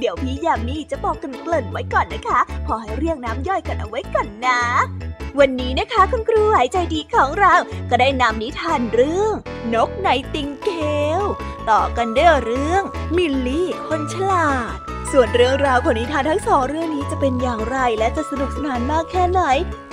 เดี๋ยวพี่ยามีจะบอกกันเกริ่นไว้ก่อนนะคะ พอให้เรียงน้ำย่อยกันเอาไว้ก่อนนะ วันนี้นะคะคุณครูหายใจดีของเราก็ได้นำนิทานเรื่อง นกในติงเกลต่อกันด้วยเรื่องมิลลี่คนฉลาดส่วนเรื่องราวของนิทานทั้งสองเรื่องนี้จะเป็นอย่างไรและจะสนุกสนานมากแค่ไหน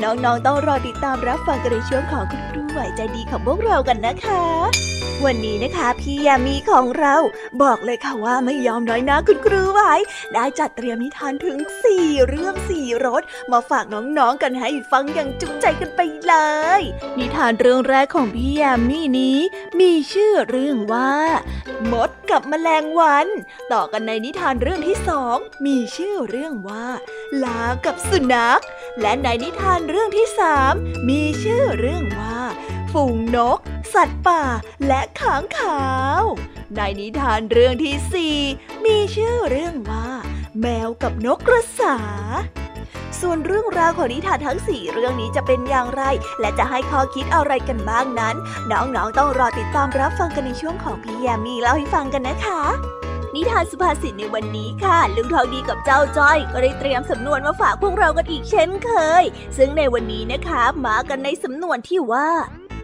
น้องๆต้องรอติดตามรับฟังกันในช่วงของคุณครูไหวใจดีของพวกเรากันนะคะ วันนี้นะคะพี่ยามีของเราบอกเลยค่ะว่าไม่ยอมน้อยนะคุณครูไว้ได้จัดเตรียมนิทานถึง 4 เรื่อง 4รสมาฝากน้องๆกันให้ฟังอย่างจุใจกันไปเลย นิทานเรื่องแรกของพี่ยามีนี้ มีชื่อเรื่องว่า มดกับแมลงวัน ต่อกันในนิทานเรื่องที่สองมีชื่อเรื่องว่า ลากับสุนัข และในนิทานเรื่องที่สามมีชื่อเรื่องว่า ฝูงนก สัตว์ป่า และค้างคาว ในนิทานเรื่องที่สี่มีชื่อเรื่องว่า แมวกับนกกระสา ส่วนเรื่องราวของนิทานทั้งสี่เรื่องนี้จะเป็นอย่างไร และจะให้ข้อคิดอะไรกันบ้างนั้น น้องๆต้องรอติดตามรับฟังกันในช่วงของพี่ยามีเล่าให้ฟังกันนะคะนิทานสุภาษิตในวันนี้ค่ะลุงทองดีกับเจ้าจ้อย ก็ได้เตรียมสำนวนมาฝากพวกเรากันอีกเช่นเคย ซึ่งในวันนี้นะคะมากันในสำนวนที่ว่า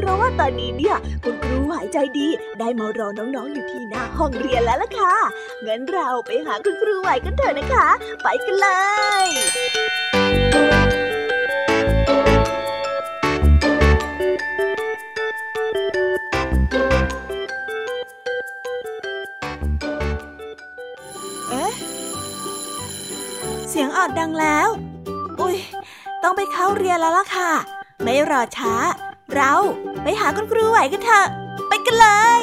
เพราะว่าตอนนี้เนี่ยคุณครูหายใจดี ได้มารอน้องๆอยู่ที่หน้าห้องเรียนแล้วล่ะค่ะงั้นเราไปหาคุณครูไหวกันเถอะนะคะ ไปกันเลยเอ๊ะเสียงออดดังแล้ว อุ้ย ต้องไปเข้าเรียนแล้วล่ะค่ะ ไม่รอช้า เราไปหาคุณครูไหวกันเถอะ ไปกันเลย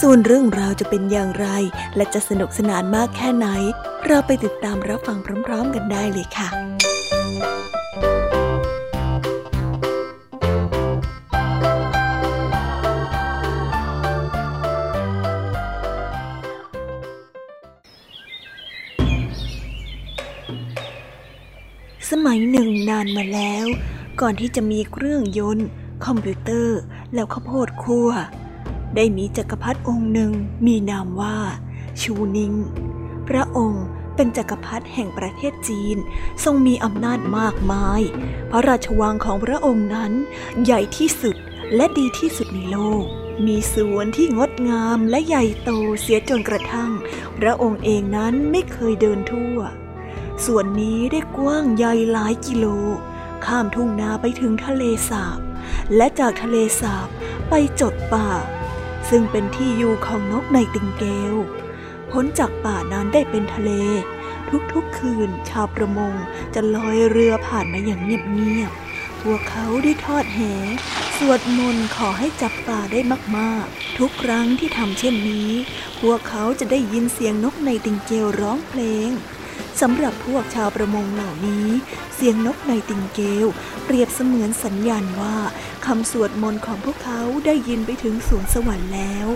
ส่วนเรื่องราวจะเป็นอย่างไร และจะสนุกสนานมากแค่ไหน เราไปติดตามรับฟังพร้อมๆกันได้เลยค่ะสมัยหนึ่งนานมาแล้ว ก่อนที่จะมีเครื่องยนต์ คอมพิวเตอร์ แล้วข้าวโพดคั่ว ได้มีจักรพรรดิองค์หนึ่งมีนามว่า ชูนิง พระองค์เป็นจักรพรรดิแห่งประเทศจีน ทรงมีอำนาจมากมาย พระราชวังของพระองค์นั้น ใหญ่ที่สุดและดีที่สุดในโลก มีสวนที่งดงามและใหญ่โตเสียจนกระทั่ง พระองค์เองนั้นไม่เคยเดินทั่วส่วนนี้ได้กว้างใหญ่หลายกิโล ข้ามทุ่งนาไปถึงทะเลสาบ และจากทะเลสาบไปจดป่า ซึ่งเป็นที่อยู่ของนกในติงเกลพ้นจากป่านั้นได้เป็นทะเล ทุกๆคืน ชาวประมงจะลอยเรือผ่านมาอย่างเงียบๆพวกเขาได้ทอดแหสวดมนต์ขอให้จับปลาได้มากๆ ทุกครั้งที่ทำเช่นนี้ พวกเขาจะได้ยินเสียงนกในติงเกลร้องเพลง สำหรับพวกชาวประมงเหล่านี้ เสียงนกในติงเกล เปรียบเสมือนสัญญาณว่าคำสวดมนต์ของพวกเขาได้ยินไปถึงสวงสวรรค์แล้ว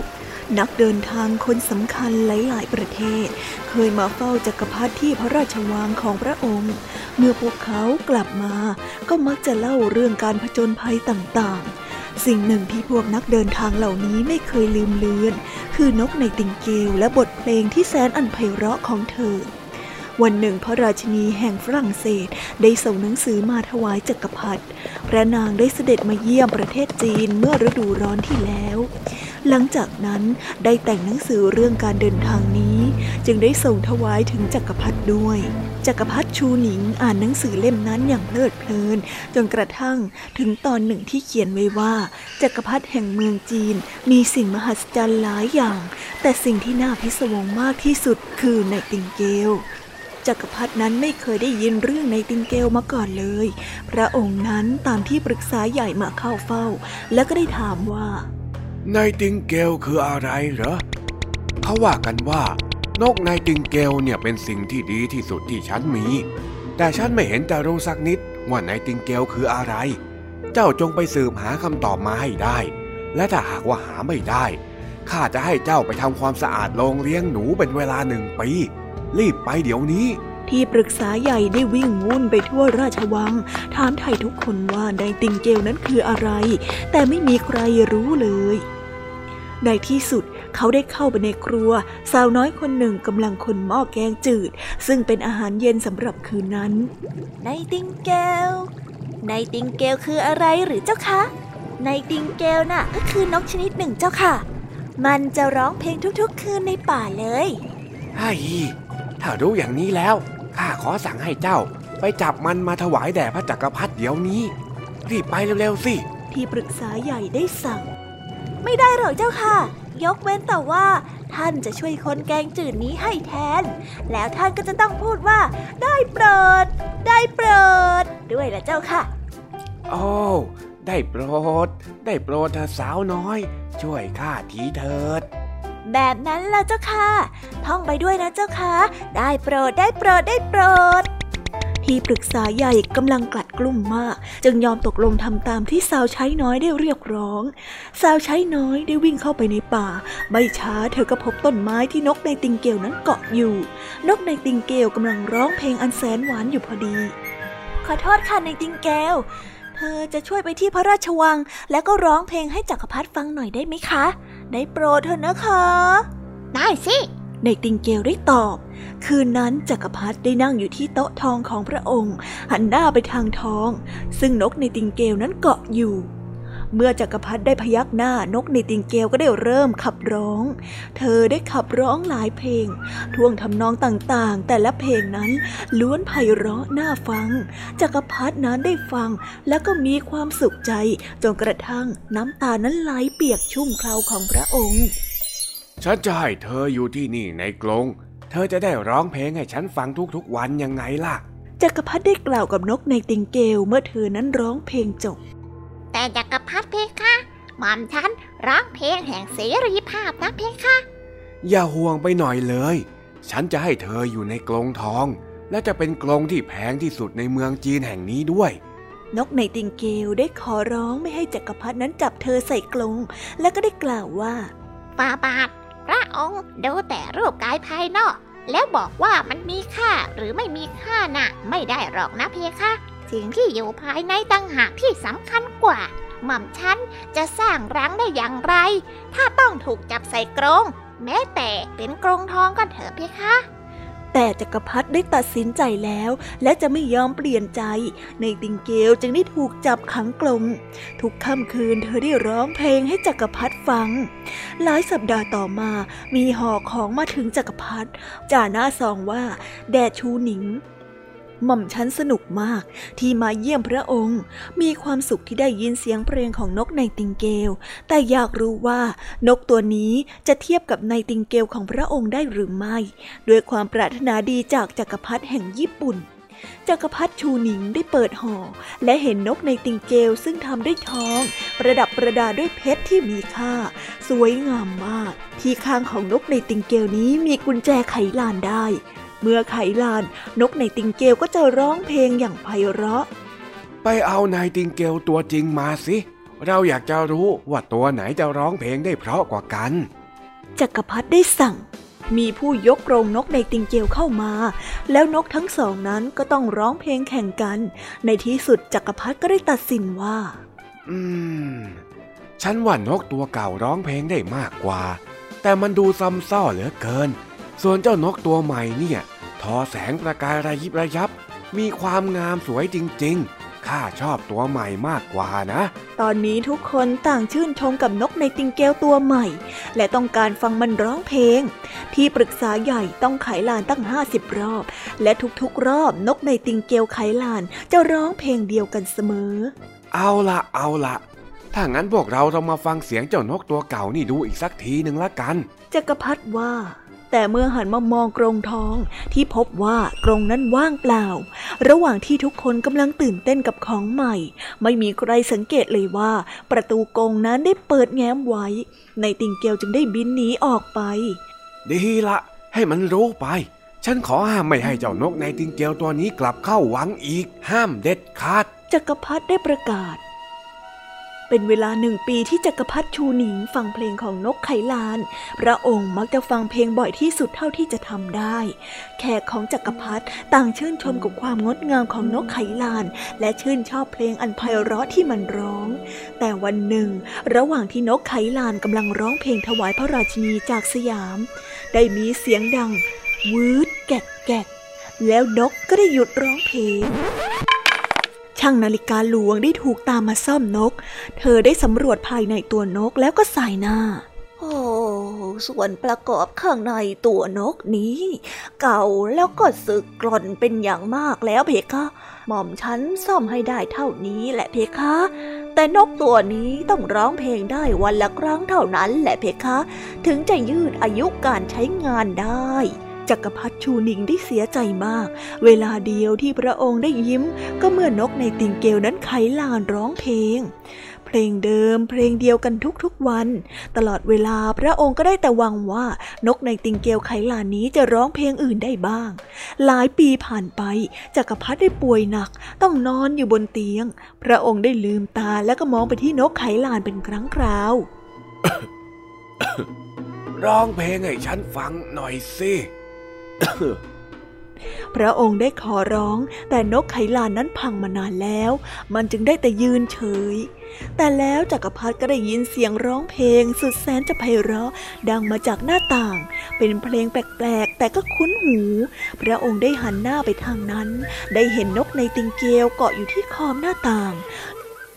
นักเดินทางคนสำคัญหลาย ๆ ประเทศ เคยมาเฝ้าจักรพรรดิที่พระราชวังของพระองค์ เมื่อพวกเขากลับมา ก็มักจะเล่าเรื่องการผจญภัยต่าง ๆสิ่งหนึ่งที่พวกนักเดินทางเหล่านี้ไม่เคยลืมเลือน คือนกในติงเกลและบทเพลงที่แสนอันไพเราะของเธอ วันหนึ่งพระราชินีแห่งฝรั่งเศสได้ส่งหนังสือมาถวายจักรพรรดิพระนางได้เสด็จมาเยี่ยมประเทศจีนเมื่อฤดูร้อนที่แล้ว หลังจากนั้นได้แต่งหนังสือเรื่องการเดินทางนี้ จึงได้ส่งถวายถึงจักรพรรดิด้วย จักรพรรดิชูหนิงอ่านหนังสือเล่มนั้นอย่างเพลิดเพลิน จนกระทั่งถึงตอนหนึ่งที่เขียนไว้ว่า จักรพรรดิแห่งเมืองจีน มีสิ่งมหัศจรรย์หลายอย่าง แต่สิ่งที่น่าพิศวงมากที่สุดคือในติงเกล จักรพรรดินั้นไม่เคยได้ยินเรื่องในติงเกลมาก่อนเลย พระองค์นั้นตามที่ปรึกษาใหญ่มาเข้าเฝ้า แล้วก็ได้ถามว่า ในติงเกลคืออะไรเหรอเขาว่ากันว่านกในติงเกลเนี่ยเป็นสิ่งที่ดีที่สุดที่ฉันมี แต่ฉันไม่เห็นจะรู้สักนิดว่าในติงเกลคืออะไร เจ้าจงไปสืบหาคำตอบมาให้ได้ และถ้าหากว่าหาไม่ได้ข้าจะให้เจ้าไปทำความสะอาดโรงเลี้ยงหนูเป็นเวลาหนึ่งปี รีบไปเดี๋ยวนี้ ที่ปรึกษาใหญ่ได้วิ่งวุ่นไปทั่วราชวัง ถามไถ่ทุกคนว่าในติงเกลนั้นคืออะไร แต่ไม่มีใครรู้เลย ในที่สุดเขาได้เข้าไปในครัว สาวน้อยคนหนึ่งกำลังคนหม้อแกงจืด ซึ่งเป็นอาหารเย็นสำหรับคืนนั้น ในติงเกลในติงเกลคืออะไรหรือเจ้าคะในติงเกลน่ะก็คือนกชนิดหนึ่งเจ้าค่ะ มันจะร้องเพลงทุกๆ คืนในป่าเลยไอ้ ถ้ารู้อย่างนี้แล้วข้าขอสั่งให้เจ้า ไปจับมันมาถวายแด่พระจักรพรรดิเดี๋ยวนี้ รีบไปเร็วๆสิ ที่ปรึกษาใหญ่ได้สั่ง ไม่ได้หรอกเจ้าค่ะ ยกเว้นแต่ว่า ท่านจะช่วยคนแกงจืดนี้ให้แทน แล้วท่านก็จะต้องพูดว่า ได้โปรด ได้โปรด ด้วยละเจ้าค่ะ โอ้ได้โปรด ได้โปรดเธอสาวน้อย ช่วยข้าทีเถิด แบบนั้นล่ะเจ้าค่ะ ท่องไปด้วยนะเจ้าค่ะ ได้โปรดได้โปรดได้โปรด ที่ปรึกษาใหญ่กำลังกลัดกลุ่มมาก จึงยอมตกลงทำตามที่สาวใช้น้อยได้เรียกร้อง สาวใช้น้อยได้วิ่งเข้าไปในป่า ไม่ช้าเธอก็พบต้นไม้ที่นกในติงเกลนั้นเกาะอยู่ นกในติงเกลกำลังร้องเพลงอันแสนหวานอยู่พอดี ขอโทษค่ะในติงเกลเธอจะช่วยไปที่พระราชวัง แล้วก็ร้องเพลงให้จักรพรรดิฟังหน่อยได้ไหมคะ ได้โปรดเถอะนะคะ ได้สิในติงเกลได้ตอบ คืนนั้นจักรพรรดิได้นั่งอยู่ที่โต๊ะทองของพระองค์ หันหน้าไปทางทอง ซึ่งนกในติงเกลนั้นเกาะอยู่ เมื่อจักรพรรดิได้พยักหน้านกในติงเกลก็ได้เริ่มขับร้อง เธอได้ขับร้องหลายเพลง ท่วงทำนองต่างๆ แต่ละเพลงนั้นล้วนไพเราะน่าฟัง จักรพรรดินั้นได้ฟังแล้วก็มีความสุขใจจนกระทั่งน้ำตานั้นไหลเปียกชุ่มเคราของพระองค์ ฉันจะให้เธออยู่ที่นี่ในกรงเธอจะได้ร้องเพลงให้ฉันฟังทุกๆวันยังไงล่ะจักรพรรดิได้กล่าวกับนกในติงเกลเมื่อเธอนั้นร้องเพลงจบ แต่จักรพรรดิเพคะหม่อมฉันร้องเพลงแห่งเสรีภาพนะเพคะ อย่าห่วงไปหน่อยเลย ฉันจะให้เธออยู่ในกรงทอง และจะเป็นกรงที่แพงที่สุดในเมืองจีนแห่งนี้ด้วยนกในติงเกลได้ขอร้องไม่ให้จักรพรรดินั้นจับเธอใส่กรงและก็ได้กล่าวว่าฟาบาทพระองค์ดูแต่รูปกายภายนอก แล้วบอกว่ามันมีค่าหรือไม่มีค่านะ่ะ ไม่ได้หรอกนะเพคะ สิ่งที่อยู่ภายในตั้งหากที่สำคัญกว่า หม่อมฉันจะสร้างรังได้อย่างไร ถ้าต้องถูกจับใส่กรงแม้แต่เป็นกรงทองก็เถอะเพคะแต่จักรพรรดิได้ตัดสินใจแล้ว และจะไม่ยอมเปลี่ยนใจ ในติงเกลจึงได้ถูกจับขังกลงทุกค่ำคืนเธอได้ร้องเพลงให้จักรพรรดิฟัง หลายสัปดาห์ต่อมามีห่อของมาถึงจักรพรรดิจ่าหน้าซองว่า แดชูหนิง หม่อมฉันสนุกมากที่มาเยี่ยมพระองค์ มีความสุขที่ได้ยินเสียงเพลงของนกในติงเกล แต่อยากรู้ว่านกตัวนี้จะเทียบกับในติงเกลของพระองค์ได้หรือไม่ ด้วยความปรารถนาดีจากจักรพรรดิแห่งญี่ปุ่นจักรพรรดิชูหนิงได้เปิดห่อ และเห็นนกในติงเกลซึ่งทำด้วยทอง ประดับประดาด้วยเพชรที่มีค่า สวยงามมาก ที่ข้างของนกในติงเกลนี้มีกุญแจไขลานได้ เมื่อไขลาน นกในติงเกลก็จะร้องเพลงอย่างไพเราะ ไปเอานายติงเกลตัวจริงมาสิ เราอยากจะรู้ว่าตัวไหนจะร้องเพลงได้เพราะกว่ากัน จักรพรรดิได้สั่ง มีผู้ยกกรงนกในติงเกลเข้ามา แล้วนกทั้งสองนั้นก็ต้องร้องเพลงแข่งกัน ในที่สุดจักรพรรดิก็ได้ตัดสินว่า อืม ฉันว่านกตัวเก่าร้องเพลงได้มากกว่า แต่มันดูซ้ำซ้อเหลือเกิน ส่วนเจ้านกตัวใหม่เนี่ยทอแสงประกายระยิบระยับ มีความงามสวยจริง ๆ ข้าชอบตัวใหม่มากกว่านะ ตอนนี้ทุกคนต่างชื่นชมกับนกในติงเกลตัวใหม่ และต้องการฟังมันร้องเพลง ที่ปรึกษาใหญ่ต้องไขลานตั้งห้าสิบรอบ และทุกๆรอบนกในติงเกลไขลานจะร้องเพลงเดียวกันเสมอ เอาละเอาละถ้างั้นพวกเราเรามาฟังเสียงเจ้านกตัวเก่านี่ดูอีกสักทีหนึ่งละกันจักรพัดว่า แต่เมื่อหันมามองกรงทองที่พบว่ากรงนั้นว่างเปล่า ระหว่างที่ทุกคนกำลังตื่นเต้นกับของใหม่ ไม่มีใครสังเกตเลยว่า ประตูกรงนั้นได้เปิดแง้มไว้ ในติงเกลจึงได้บินหนีออกไป ดีละให้มันรู้ไป ฉันขอห้ามไม่ให้เจ้านกในติงเกลตัวนี้กลับเข้าวังอีก ห้ามเด็ดขาดจักรพรรดิได้ประกาศ เป็นเวลาหนึ่งปีที่จักรพรรดิชูหนิงฟังเพลงของนกไขลาน พระองค์มักจะฟังเพลงบ่อยที่สุดเท่าที่จะทำได้ แขกของจักรพรรดิต่างชื่นชมกับความงดงามของนกไขลาน และชื่นชอบเพลงอันไพเราะที่มันร้อง แต่วันหนึ่ง ระหว่างที่นกไขลานกำลังร้องเพลงถวายพระราชินีจากสยาม ได้มีเสียงดังวืดแกะแกะแล้วนกก็ได้หยุดร้องเพลง ช่างนาฬิกาหลวงได้ถูกตามมาซ่อมนก เธอได้สำรวจภายในตัวนกแล้วก็สายหน้า โอ้ ส่วนประกอบข้างในตัวนกนี้ เก่าแล้วก็สึกกร่อนเป็นอย่างมากแล้วเพคะ หม่อมฉันซ่อมให้ได้เท่านี้แหละเพคะ แต่นกตัวนี้ต้องร้องเพลงได้วันละครั้งเท่านั้นแหละเพคะ ถึงจะยืดอายุการใช้งานได้ จักรพรรดิชูนิงได้เสียใจมาก เวลาเดียวที่พระองค์ได้ยิ้ม ก็เมื่อนกในติงเกลนั้นไขลานร้องเพลง เพลงเดิมเพลงเดียวกันทุกๆวัน ตลอดเวลาพระองค์ก็ได้แต่หวังว่า นกในติงเกลไขลานนี้จะร้องเพลงอื่นได้บ้าง หลายปีผ่านไปจักรพรรดิได้ป่วยหนัก ต้องนอนอยู่บนเตียง พระองค์ได้ลืมตาแล้วก็มองไปที่นกไขลานเป็นครั้งคราวร้องเพลงให้ฉันฟังหน่อยสิ พระองค์ได้ขอร้องแต่นกไขลานนั้นพังมานานแล้ว มันจึงได้แต่ยืนเฉย แต่แล้วจักรพรรดิก็ได้ยินเสียงร้องเพลง สุดแสนจะไพเราะดังมาจากหน้าต่าง เป็นเพลงแปลกๆ แต่ก็คุ้นหู พระองค์ได้หันหน้าไปทางนั้น ได้เห็นนกในติงเกลเกาะอยู่ที่ขอบหน้าต่าง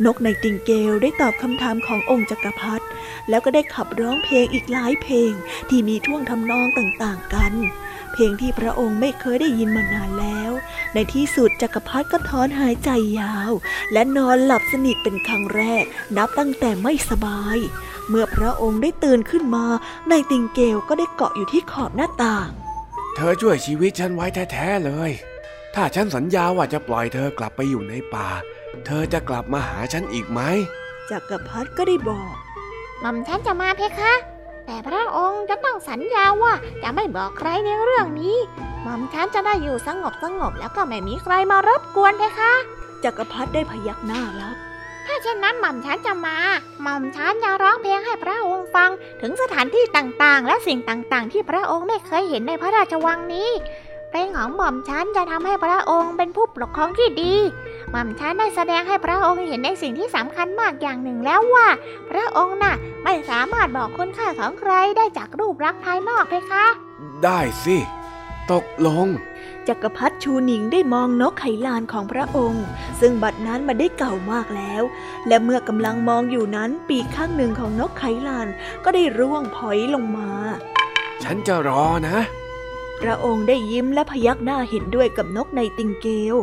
นกในติงเกลได้ตอบคำถามขององค์จักรพรรดิแล้วก็ได้ขับร้องเพลงอีกหลายเพลงที่มีท่วงทำนองต่างๆกัน ลงที่พระองค์ไม่เคยได้ยินมานานแล้ว ในที่สุดจักรพรรดิก็ถอนหายใจยาว และนอนหลับสนิทเป็นครั้งแรก นับตั้งแต่ไม่สบาย เมื่อพระองค์ได้ตื่นขึ้นมาในติงเกลก็ได้เกาะอยู่ที่ขอบหน้าต่าง เธอช่วยชีวิตฉันไว้แท้ๆเลย ถ้าฉันสัญญาว่าจะปล่อยเธอกลับไปอยู่ในป่า เธอจะกลับมาหาฉันอีกไหมจักรพรรดิก็ได้บอกหม่อมฉันจะมาเพคะ แต่พระองค์จะต้องสัญญาว่าจะไม่บอกใครในเรื่องนี้ หม่อมฉันจะได้อยู่สงบสงบแล้วก็ไม่มีใครมารบกวนเพคะจักรพรรดิได้พยักหน้ารับถ้าเช่นนั้นหม่อมฉันจะมา หม่อมฉันจะร้องเพลงให้พระองค์ฟัง ถึงสถานที่ต่างๆ และสิ่งต่างๆ ที่พระองค์ไม่เคยเห็นในพระราชวังนี้ เพลงของหม่อมฉันจะทำให้พระองค์เป็นผู้ปกครองที่ดี หม่อมฉันได้แสดงให้พระองค์เห็นในสิ่งที่สำคัญมากอย่างหนึ่งแล้วว่า พระองค์น่ะไม่สามารถบอกคุณค่าของใครได้จากรูปลักษณ์ภายนอกเพคะ ได้สิ ตกลงจักรพรรดิชูหนิงได้มองนกไขลานของพระองค์ ซึ่งบัดนั้นมันได้เก่ามากแล้ว และเมื่อกำลังมองอยู่นั้นปีกข้างหนึ่งของนกไขลานก็ได้ร่วงพลอยลงมา ฉันจะรอนะ พระองค์ได้ยิ้มและพยักหน้าเห็นด้วยกับนกในติงเกล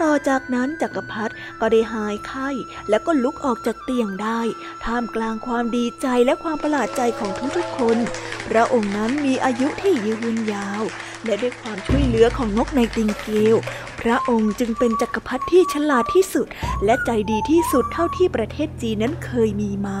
ต่อจากนั้นจักรพรรดิก็ได้หายไข้แล้วก็ลุกออกจากเตียงได้ ท่ามกลางความดีใจและความประหลาดใจของทุกๆคน พระองค์นั้นมีอายุที่ยืนยาว และด้วยความช่วยเหลือของนกในติงเกล พระองค์จึงเป็นจักรพรรดิที่ฉลาดที่สุด และใจดีที่สุดเท่าที่ประเทศจีนนั้นเคยมีมา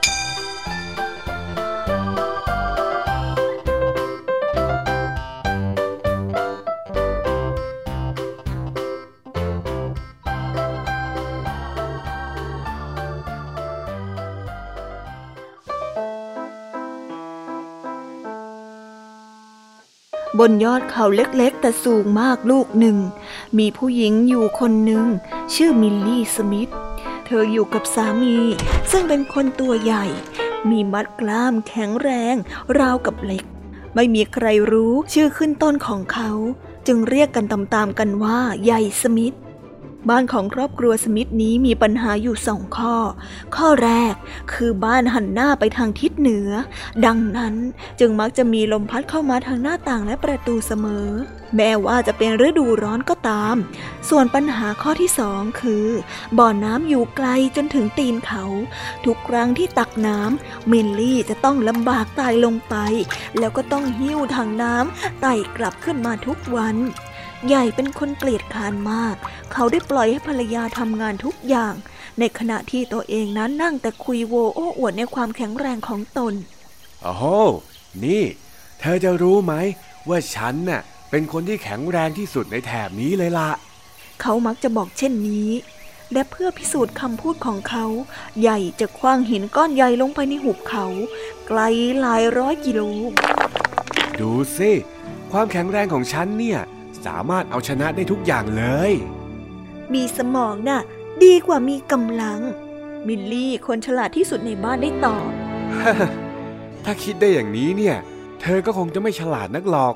บนยอดเขาเล็กๆ แต่สูงมากลูกหนึ่ง มีผู้หญิงอยู่คนหนึ่ง ชื่อมิลลี่สมิธเธออยู่กับสามี ซึ่งเป็นคนตัวใหญ่ มีมัดกล้ามแข็งแรง ราวกับเหล็ก ไม่มีใครรู้ชื่อขึ้นต้นของเขา จึงเรียกกันตามๆกันว่าใหญ่สมิธ บ้านของครอบครัวสมิธนี้มีปัญหาอยู่สองข้อ ข้อแรกคือบ้านหันหน้าไปทางทิศเหนือ ดังนั้นจึงมักจะมีลมพัดเข้ามาทางหน้าต่างและประตูเสมอ แม้ว่าจะเป็นฤดูร้อนก็ตาม ส่วนปัญหาข้อที่สองคือ บ่อน้ำอยู่ไกลจนถึงตีนเขา ทุกครั้งที่ตักน้ำเมนลี่จะต้องลำบากตายลงไป แล้วก็ต้องหิ้วถังน้ำไต่กลับขึ้นมาทุกวัน ใหญ่เป็นคนเกลียดคร้านมาก เขาได้ปล่อยให้ภรรยาทำงานทุกอย่าง ในขณะที่ตัวเองนั้นนั่งแต่คุยโวโอ้อวดในความแข็งแรงของตนโอ้โหนี่ เธอจะรู้ไหม ว่าฉันน่ะเป็นคนที่แข็งแรงที่สุดในแถบนี้เลยล่ะ เขามักจะบอกเช่นนี้ และเพื่อพิสูจน์คำพูดของเขา ใหญ่จะคว้างหินก้อนใหญ่ลงไปในหุบเขา ไกลหลายร้อยกิโล ดูสิ ความแข็งแรงของฉันเนี่ย สามารถเอาชนะได้ทุกอย่างเลย มีสมองน่ะ ดีกว่ามีกำลัง มิลลี่คนฉลาดที่สุดในบ้านได้ตอบ ถ้าคิดได้อย่างนี้เนี่ย เธอก็คงจะไม่ฉลาดนักหรอก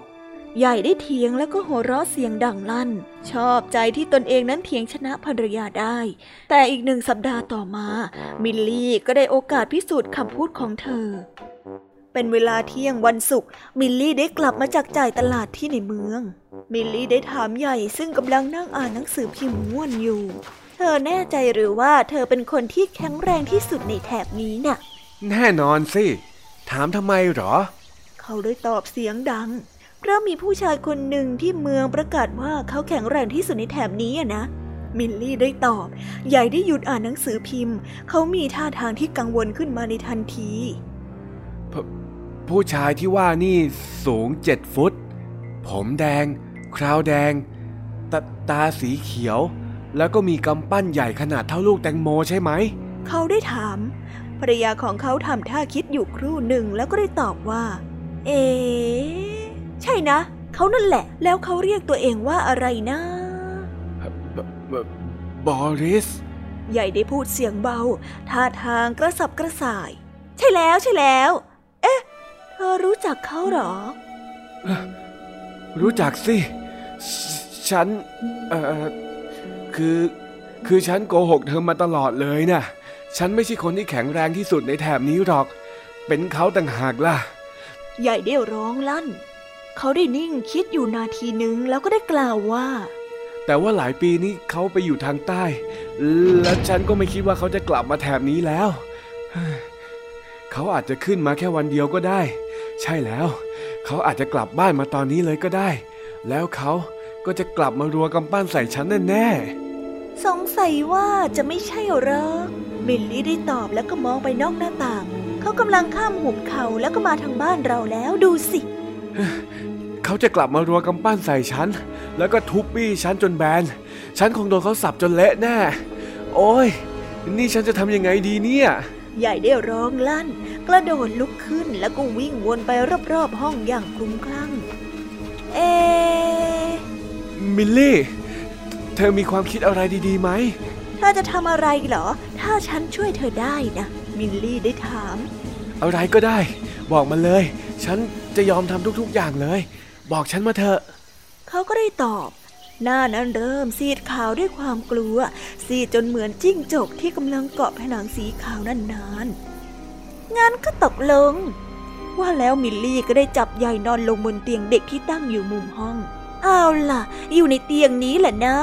ใหญ่ได้เถียงแล้วก็หัวเราะเสียงดังลั่น ชอบใจที่ตนเองนั้นเถียงชนะภรรยาได้ แต่อีกหนึ่งสัปดาห์ต่อมา มิลลี่ก็ได้โอกาสพิสูจน์คำพูดของเธอ เป็นเวลาเที่ยงวันศุกร์มิลลี่ได้กลับมาจากจ่ายตลาดที่ในเมือง มิลลี่ได้ถามใหญ่ซึ่งกำลังนั่งอ่านหนังสือพิมพ์ม่วนอยู่ เธอแน่ใจหรือว่าเธอเป็นคนที่แข็งแรงที่สุดในแถบนี้น่ะ แน่นอนสิ ถามทำไมเหรอขเขาได้ตอบเสียงดัง เพราะมีผู้ชายคนหนึ่งที่เมืองประกาศว่าเขาแข็งแรงที่สุดในแถบนี้อะนะมิลลี่ได้ตอบ ใหญ่ได้หยุดอ่านหนังสือพิมพ์ เขามีท่าทางที่กังวลขึ้นมาในทันที ผู้ชายที่ว่านี่สูงเจ็ดฟุต ผมแดง คราวแดงตาตาสีเขียว แล้วก็มีกำปั้นใหญ่ขนาดเท่าลูกแตงโมใช่ไหม เขาได้ถาม ภรรยาของเขาทำท่าคิดอยู่ครู่หนึ่งแล้วก็ได้ตอบว่า เอ๋ใช่นะ เขานั่นแหละ แล้วเขาเรียกตัวเองว่าอะไรนะบอริส ใหญ่ได้พูดเสียงเบา ท่าทางกระสับกระส่าย ใช่แล้วใช่แล้ว เอ๊ะ เธอรู้จักเขาเหรอ รู้จักสิฉฉัน เอ่อ คือ คือฉันโกหกเธอมาตลอดเลยนะ่ะ ฉันไม่ใช่คนที่แข็งแรงที่สุดในแถบนี้หรอก เป็นเขาต่างหากล่ะ ใหญ่ได้ร้องลั่น เขาได้นิ่งคิดอยู่นาทีหนึ่งแล้วก็ได้กล่าวว่า แต่ว่าหลายปีนี้เขาไปอยู่ทางใต้ และฉันก็ไม่คิดว่าเขาจะกลับมาแถบนี้แล้ว เขาอาจจะขึ้นมาแค่วันเดียวก็ได้ ใช่แล้ว เขาอาจจะกลับบ้านมาตอนนี้เลยก็ได้ แล้วเขาก็จะกลับมารัวกำปั้นใส่ฉันแน่สงสัยว่าจะไม่ใช่หรอกบิลลี่ได้ตอบแล้วก็มองไปนอกหน้าต่าง เขากำลังข้ามหุบเขาแล้วก็มาทางบ้านเราแล้วดูสิๆเขาจะกลับมารัวกำปั้นใส่ฉัน แล้วก็ทุบปี้ฉันจนแบน ฉันคงโดนเขาสับจนเละแน่ โอ้ย นี่ฉันจะทำยังไงดีเนี่ย ใหญ่ได้ร้องลั่น กระโดดลุกขึ้นแล้วก็วิ่งวนไปรอบๆห้องอย่างคลุ้มคลั่ง เอะมิลลี่ เธอมีความคิดอะไรดีๆไหม เธอจะทำอะไรเหรอ ถ้าฉันช่วยเธอได้นะ มิลลี่ได้ถาม อะไรก็ได้ บอกมาเลย ฉันจะยอมทำทุกๆอย่างเลย บอกฉันมาเถอะ เขาก็ได้ตอบ หน้านั้นเริ่มซีดขาวด้วยความกลัว ซีดจนเหมือนจิ้งจกที่กำลังเกาะผนังสีขาวนั่นนานงั้นก็ตกลง ว่าแล้วมิลลี่ก็ได้จับใหญ่นอนลงบนเตียงเด็กที่ตั้งอยู่มุมห้องเอาล่ะ อยู่ในเตียงนี้แหละนะ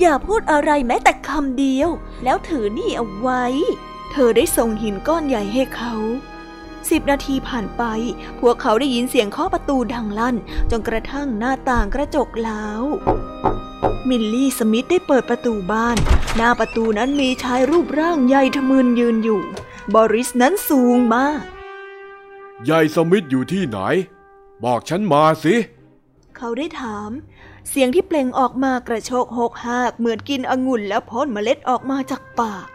อย่าพูดอะไรแม้แต่คำเดียว แล้วถือนี่เอาไว้ เธอได้ส่งหินก้อนใหญ่ให้เขา สิบนาทีผ่านไป พวกเขาได้ยินเสียงเคาะประตูดังลั่น จนกระทั่งหน้าต่างกระจกแล้ว มิลลี่สมิธได้เปิดประตูบ้าน หน้าประตูนั้นมีชายรูปร่างใหญ่ทะมึนยืนอยู่ บอริสนั้นสูงมาก ยายสมิธอยู่ที่ไหน บอกฉันมาสิ เขาได้ถาม เสียงที่เปล่งออกมากระโชกหกหากเหมือนกินองุ่นแล้วพ่นเมล็ดออกมาจากปาก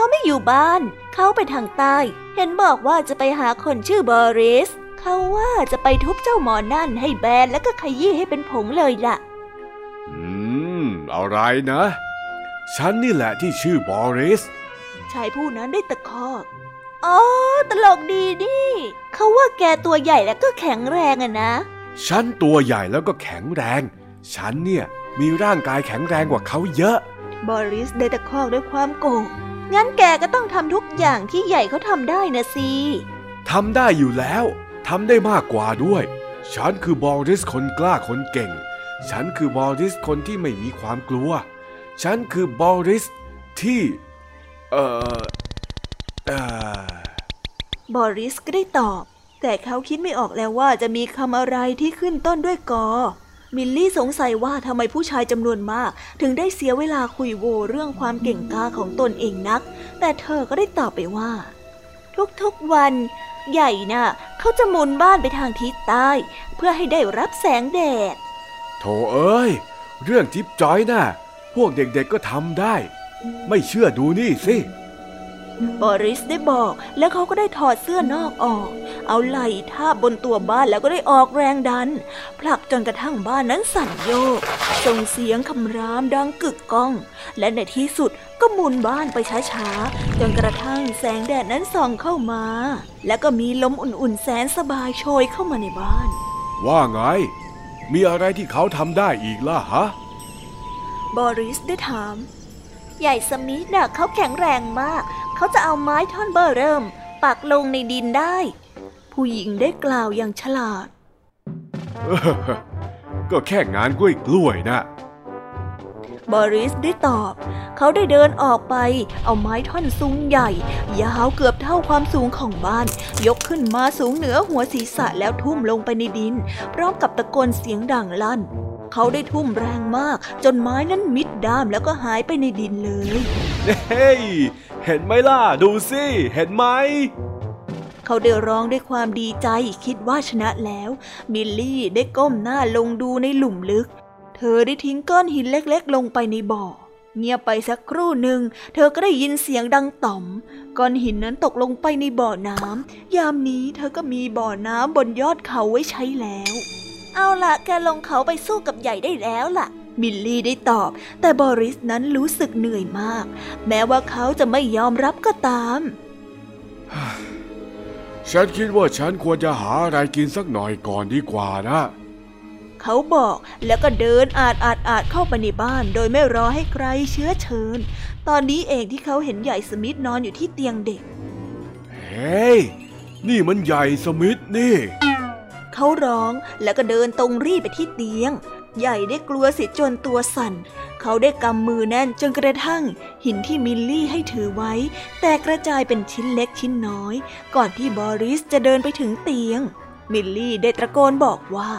เขาไม่อยู่บ้าน เขาไปทางใต้ เห็นบอกว่าจะไปหาคนชื่อบอริส เขาว่าจะไปทุบเจ้าหมอนั่นให้แบนแล้วก็ขยี้ให้เป็นผงเลยล่ะ อืม อะไรนะ ฉันนี่แหละที่ชื่อบอริส ชายผู้นั้นได้ตะคอกอ๋อตลกดีดิเขาว่าแกตัวใหญ่และก็แข็งแรงอะนะ ฉันตัวใหญ่แล้วก็แข็งแรง ฉันเนี่ยมีร่างกายแข็งแรงกว่าเขาเยอะ บอริสได้ตะคอกด้วยความโกรธ งั้นแกก็ต้องทำทุกอย่างที่ใหญ่เขาทำได้นะสิทำได้อยู่แล้ว ทำได้มากกว่าด้วย ฉันคือบอริสคนกล้าคนเก่ง ฉันคือบอริสคนที่ไม่มีความกลัว ฉันคือบอริสที่ เอ่อ เอ่อบอริสก็ได้ตอบ แต่เขาคิดไม่ออกแล้วว่าจะมีคำอะไรที่ขึ้นต้นด้วยกอ มิลลี่สงสัยว่าทำไมผู้ชายจำนวนมาก ถึงได้เสียเวลาคุยโวเรื่องความเก่งกาของตนเองนัก แต่เธอก็ได้ตอบไปว่า ทุกๆวัน ใหญ่น่ะเขาจะหมุนบ้านไปทางทิศใต้ เพื่อให้ได้รับแสงแดด โถเอ้ย เรื่องจิ๊บจ้อยน่ะพวกเด็กๆก็ทำได้ ไม่เชื่อดูนี่สิ บอริสได้บอกแล้วเขาก็ได้ถอดเสื้อนอกออก เอาไหล่ทาบบนตัวบ้านแล้วก็ได้ออกแรงดัน ผลักจนกระทั่งบ้านนั้นสั่นโยก ส่งเสียงคำรามดังกึกก้อง และในที่สุดก็หมุนบ้านไปช้าๆ จนกระทั่งแสงแดดนั้นส่องเข้ามา แล้วก็มีลมอุ่นๆแสนสบายโชยเข้ามาในบ้าน ว่าไง มีอะไรที่เขาทำได้อีกล่ะฮะ บอริสได้ถาม ใหญ่สมิธน่ะเขาแข็งแรงมาก เขาจะเอาไม้ท่อนเบอร์เริ่ม ปักลงในดินได้ ผู้หญิงได้กล่าวอย่างฉลาด ก็แค่งานกล้วยกล้วยๆนะ บอริสได้ตอบ เขาได้เดินออกไป เอาไม้ท่อนสูงใหญ่ ยาวเกือบเท่าความสูงของบ้าน ยกขึ้นมาสูงเหนือหัวศีรษะแล้วทุ่มลงไปในดิน พร้อมกับตะโกนเสียงดังลั่น เขาได้ทุ่มแรงมาก จนไม้นั้นมิดด้ามแล้วก็หายไปในดินเลย เฮ้ย เห็นไหมล่ะ ดูสิ เห็นไหมเขาได้ร้องด้วยความดีใจคิดว่าชนะแล้วมิลลี่ได้ก้มหน้าลงดูในหลุมลึก เธอได้ทิ้งก้อนหินเล็กๆ ลงไปในบ่อ เงียบไปสักครู่หนึ่ง เธอก็ได้ยินเสียงดังต่อม ก้อนหินนั้นตกลงไปในบ่อน้ำยามนี้เธอก็มีบ่อน้ำบนยอดเขาไว้ใช้แล้ว เอาล่ะแกลงเขาไปสู้กับใหญ่ได้แล้วล่ะมิลลี่ได้ตอบ แต่บอริสนั้นรู้สึกเหนื่อยมาก แม้ว่าเขาจะไม่ยอมรับก็ตาม ฉันคิดว่าฉันควรจะหาอะไรกินสักหน่อยก่อนดีกว่านะ เขาบอกแล้วก็เดินอาดอาดอาดเข้าไปในบ้าน โดยไม่รอให้ใครเชื้อเชิญ ตอนนี้เองที่เขาเห็นใหญ่สมิธนอนอยู่ที่เตียงเด็ก เฮ้ยนี่มันใหญ่สมิธนี่ เขาร้องแล้วก็เดินตรงรีบไปที่เตียง ใหญ่ได้กลัวสียจนตัวสั่น เขาได้กำมือแน่นจนกระทั่ง หินที่มิลลี่ให้ถือไว้ แตกกระจายเป็นชิ้นเล็กชิ้นน้อย ก่อนที่บอริสจะเดินไปถึงเตียง มิลลี่ได้ตะโกนบอกว่า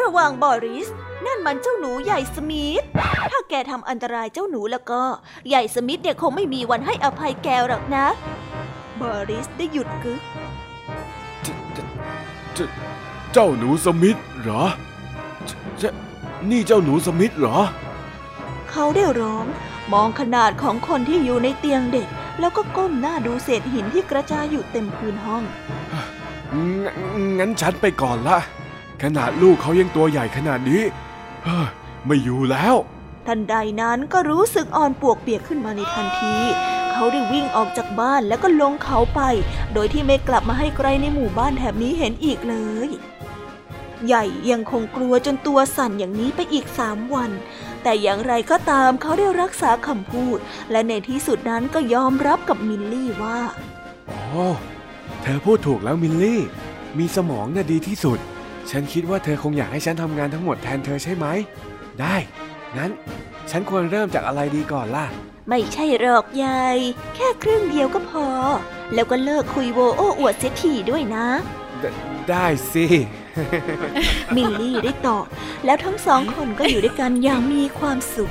ระวังบอริส นั่นมันเจ้าหนูใหญ่สมิธถ้าแกทำอันตรายเจ้าหนูแล้วก็ ใหญ่สมิธเนี่ยคงไม่มีวันให้อภัยแกหรอกนะ บอริสได้หยุดกึก เจ้าหนูสมิธเหรอเจเจนี่เจ้าหนูสมิธเหรอ เขาได้ร้อง มองขนาดของคนที่อยู่ในเตียงเด็ก แล้วก็ก้มหน้าดูเศษหินที่กระจายอยู่เต็มพื้นห้องงงั้นฉันไปก่อนละ ขนาดลูกเขายังตัวใหญ่ขนาดนี้เฮ้ยไม่อยู่แล้ว ทันใดนั้นก็รู้สึกอ่อนปวกเปียกขึ้นมาในทันทีเขาได้วิ่งออกจากบ้านแล้วก็ลงเขาไป โดยที่ไม่กลับมาให้ใครในหมู่บ้านแถบนี้เห็นอีกเลย ใหญ่ยังคงกลัวจนตัวสั่นอย่างนี้ไปอีกสามวัน แต่อย่างไรก็ตามเขาได้รักษาคำพูด และในที่สุดนั้นก็ยอมรับกับมิลลี่ว่าโอ้เธอพูดถูกแล้วมิลลี่ มีสมองน่ะดีที่สุด ฉันคิดว่าเธอคงอยากให้ฉันทำงานทั้งหมดแทนเธอใช่ไหม ได้ งั้น ฉันควรเริ่มจากอะไรดีก่อนล่ะ ไม่ใช่หรอกยาย แค่ครึ่งเดียวก็พอ แล้วก็เลิกคุยโวโอ้อวดเสียทีด้วยนะ ไดได้สิ มิลลี่ได้ตอบแล้วทั้งสองคนก็อยู่ด้วยกันอย่างมีความสุข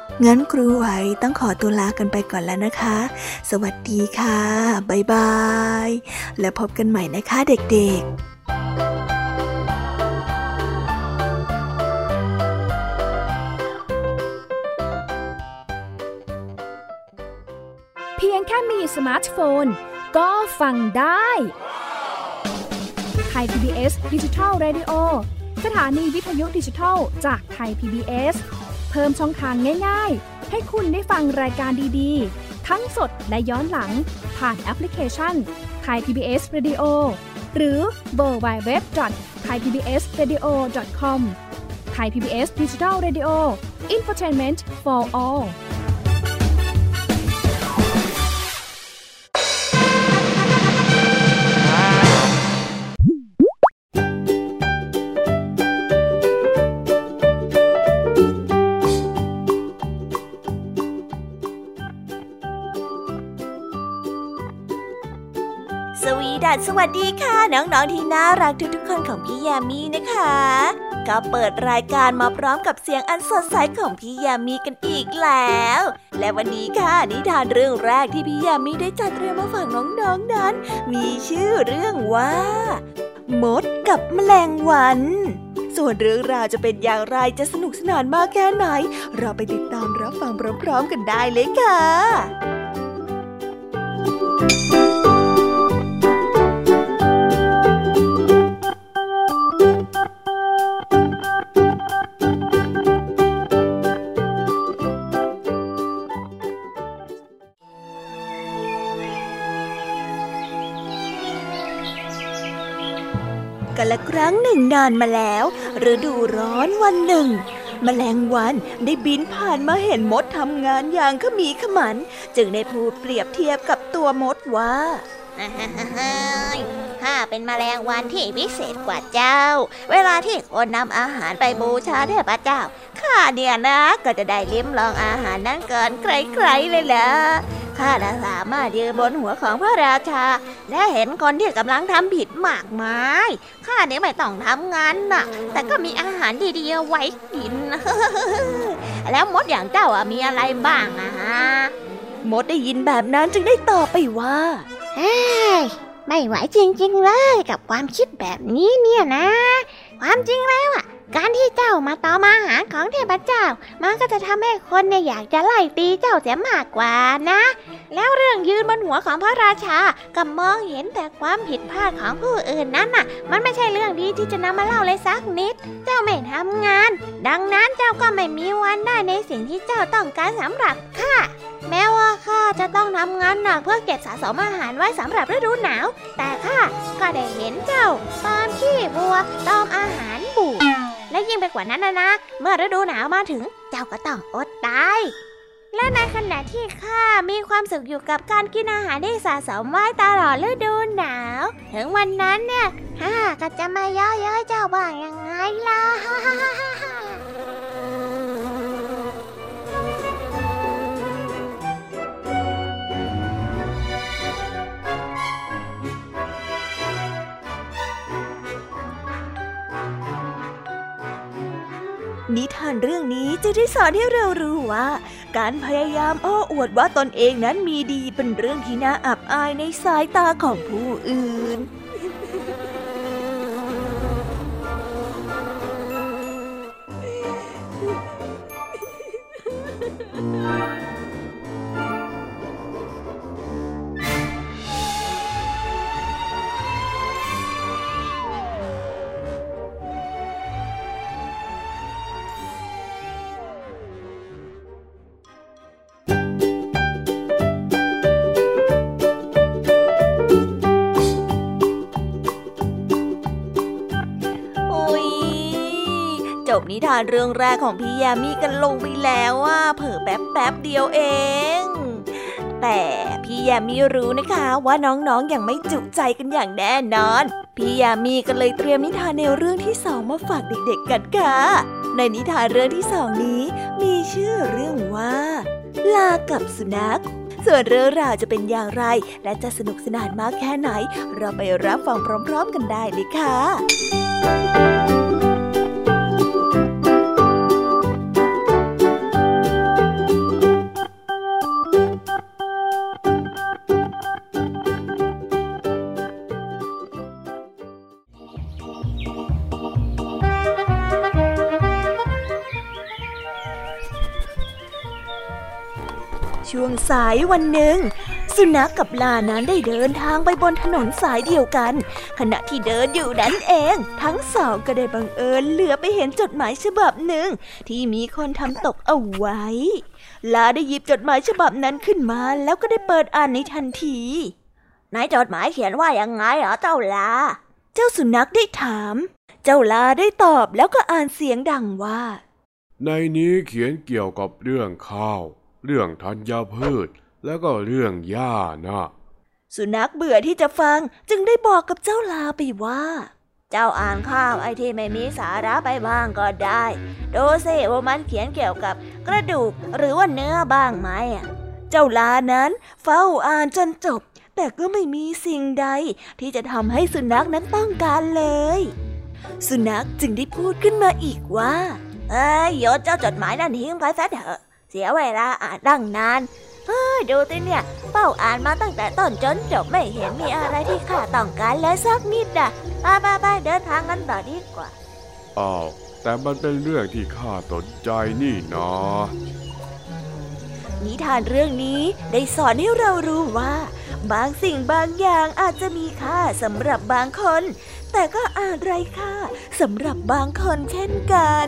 งั้นครูไหวต้องขอตัวลากันไปก่อนแล้วนะคะ สวัสดีค่ะ บ๊ายบาย แล้วพบกันใหม่นะคะเด็กๆเพียงแค่มีสมาร์ทโฟน ก็ฟังได้Thai PBS Digital Radio สถานีวิทยุดิจิทัลจากไทย PBS เพิ่มช่องทางง่าย ๆ ให้คุณได้ฟังรายการดีๆ ทั้งสดและย้อนหลัง ผ่านแอปพลิเคชันไทย PBS Radio หรือเวอร์ไบเว็บไทยพีบีเอสเรดิโอคอมไทยพีบีเอสดิจิทัลเรดิโออินฟอร์เทนเมนต์ for all สวีดัสสวัสดีค่ะ น้องๆที่น่ารักทุกๆคนของพี่ยามีนะคะ ก็เปิดรายการมาพร้อมกับเสียงอันสดใสของพี่ยามีกันอีกแล้ว และวันนี้ค่ะนิทานเรื่องแรกที่พี่ยามีได้จัดเตรียมมาฝากน้องๆนนั้น มีชื่อเรื่องว่ามดกับแมลงวัน ส่วนเรื่องราวจะเป็นอย่างไรจะสนุกสนานมากแค่ไหน เราไปติดตามรับฟังพร้อมๆกันได้เลยค่ะ กันละครั้งหนึ่งนานมาแล้วฤดูร้อนวันหนึ่งแมลงวันได้บินผ่านมาเห็นมดทำงานอย่างขมีขมัน จึงได้พูดเปรียบเทียบกับตัวมดว่าข้าเป็นแมลงวันที่พิเศษกว่าเจ้า เวลาที่คนนำอาหารไปบูชาเทพเจ้าข้าเนี่ยนะ ก็จะได้ลิ้มลองอาหารนั้นเกินใครๆเลยล่ะ ข้าสามารถยืนบนหัวของพระราชา และเห็นคนที่กำลังทำผิดมากมายข้าเนี่ยไม่ต้องทำงานน่ะ แต่ก็มีอาหารดีๆไว้กิน แล้วมดอย่างเจ้าอะมีอะไรบ้างอะฮะมดได้ยินแบบนั้นจึงได้ตอบไปว่าเฮ้ยไม่ไหวจริงๆเลยกับความคิดแบบนี้เนี่ยนะ ความจริงแล้วอะ การที่เจ้ามาต่อมาหารของเทพเจ้า มันก็จะทำให้คนเนี่ยอยากจะไล่ตีเจ้าเสียมากกว่านะ แล้วเรื่องยืนบนหัวของพระราชากับมองเห็นแต่ความผิดพลาดของผู้อื่นนั้นน่ะ มันไม่ใช่เรื่องดีที่จะนำมาเล่าเลยสักนิด เจ้าไม่ทำงาน ดังนั้นเจ้าก็ไม่มีวันได้ในสิ่งที่เจ้าต้องการสำหรับข้าแม้ว่าข้าจะต้องทำงานหนักเพื่อเก็บสะสมอาหารไว้สำหรับฤดูหนาว แต่ข้าก็ได้เห็นเจ้าตอมขี้บัวตอมอาหารบูด และยิ่งไปกว่านั้นนะนะ เมื่อฤดูหนาวมาถึง เจ้าก็ต้องอดตาย และในขณะที่ข้ามีความสุขอยู่กับการกินอาหารที่สะสมไว้ตลอดฤดูหนาว ถึงวันนั้นเนี่ยข้าก็จะมาย่อเย้ยเจ้าบ้างยังไงล่ะ นิทานเรื่องนี้จะได้สอนให้เรารู้ว่า การพยายามโอ้อวดว่าตนเองนั้นมีดีเป็นเรื่องที่น่าอับอายในสายตาของผู้อื่น ทานเรื่องแรกของพี่ยามีกันลงไปแล้วว่าเผอแป๊บแป๊บเดียวเอง แต่พี่ยามีรู้นะคะว่าน้องๆออย่างไม่จุใจกันอย่างแน่นอน พี่ยามีก็เลยเตรียมนิทานในเรื่องที่สองมาฝากเด็กๆกันค่ะ ในนิทานเรื่องที่สองนี้ มีชื่อเรื่องว่า ลากับสุนัขส่วนเรื่องราวจะเป็นอย่างไร และจะสนุกสนานมากแค่ไหน เราไปรับฟังพร้อม ๆ กันได้เลยค่ะ สายวันหนึ่ง สุนัขกกับลานั้นได้เดินทางไปบนถนนสายเดียวกัน ขณะที่เดินอยู่นั้นเอง ทั้งสองก็ได้บังเอิญเหลือไปเห็นจดหมายฉบับหนึ่ง ที่มีคนทำตกเอาไว้ ลาได้หยิบจดหมายฉบับนั้นขึ้นมาแล้วก็ได้เปิดอ่านในทันทีในจดหมายเขียนว่ายังไงเหรอเจ้าลา เจ้าสุนัขได้ถาม เจ้าลาได้ตอบแล้วก็อ่านเสียงดังว่า ในนี้เขียนเกี่ยวกับเรื่องข้าว เรื่องธัญพืช แล้วก็เรื่องหญ้านะสุนัขเบื่อที่จะฟังจึงได้บอกกับเจ้าลาไปว่า เจ้าอ่านข้าวไอ้ที่ไม่มีสาระไปบ้างก็ได้ ดูสิว่ามันเขียนเกี่ยวกับกระดูกหรือว่าเนื้อบ้างไหมเจ้าลานั้นเฝ้าอ่านจนจบ แต่ก็ไม่มีสิ่งใดที่จะทำให้สุนัขนั้นต้องการเลย สุนัขจึงได้พูดขึ้นมาอีกว่า เอ้ยโยนเจ้าจดหมายนั่นทิ้งไปซะเถอะ เสียเวลาอ่านตั้งนานเฮ้ยดูสิเนี่ย เป้าอ่านมาตั้งแต่ต้นจนจบไม่เห็นมีอะไรที่ข้าต้องการเลยสักนิดอะไปไปไปเดินทางกันต่อดีกว่าอ้าวแต่มันเป็นเรื่องที่ข้าสนใจนี่นะนิทานเรื่องนี้ได้สอนให้เรารู้ว่า บางสิ่งบางอย่างอาจจะมีค่าสำหรับบางคน แต่ก็อาจไร้ค่าสำหรับบางคนเช่นกัน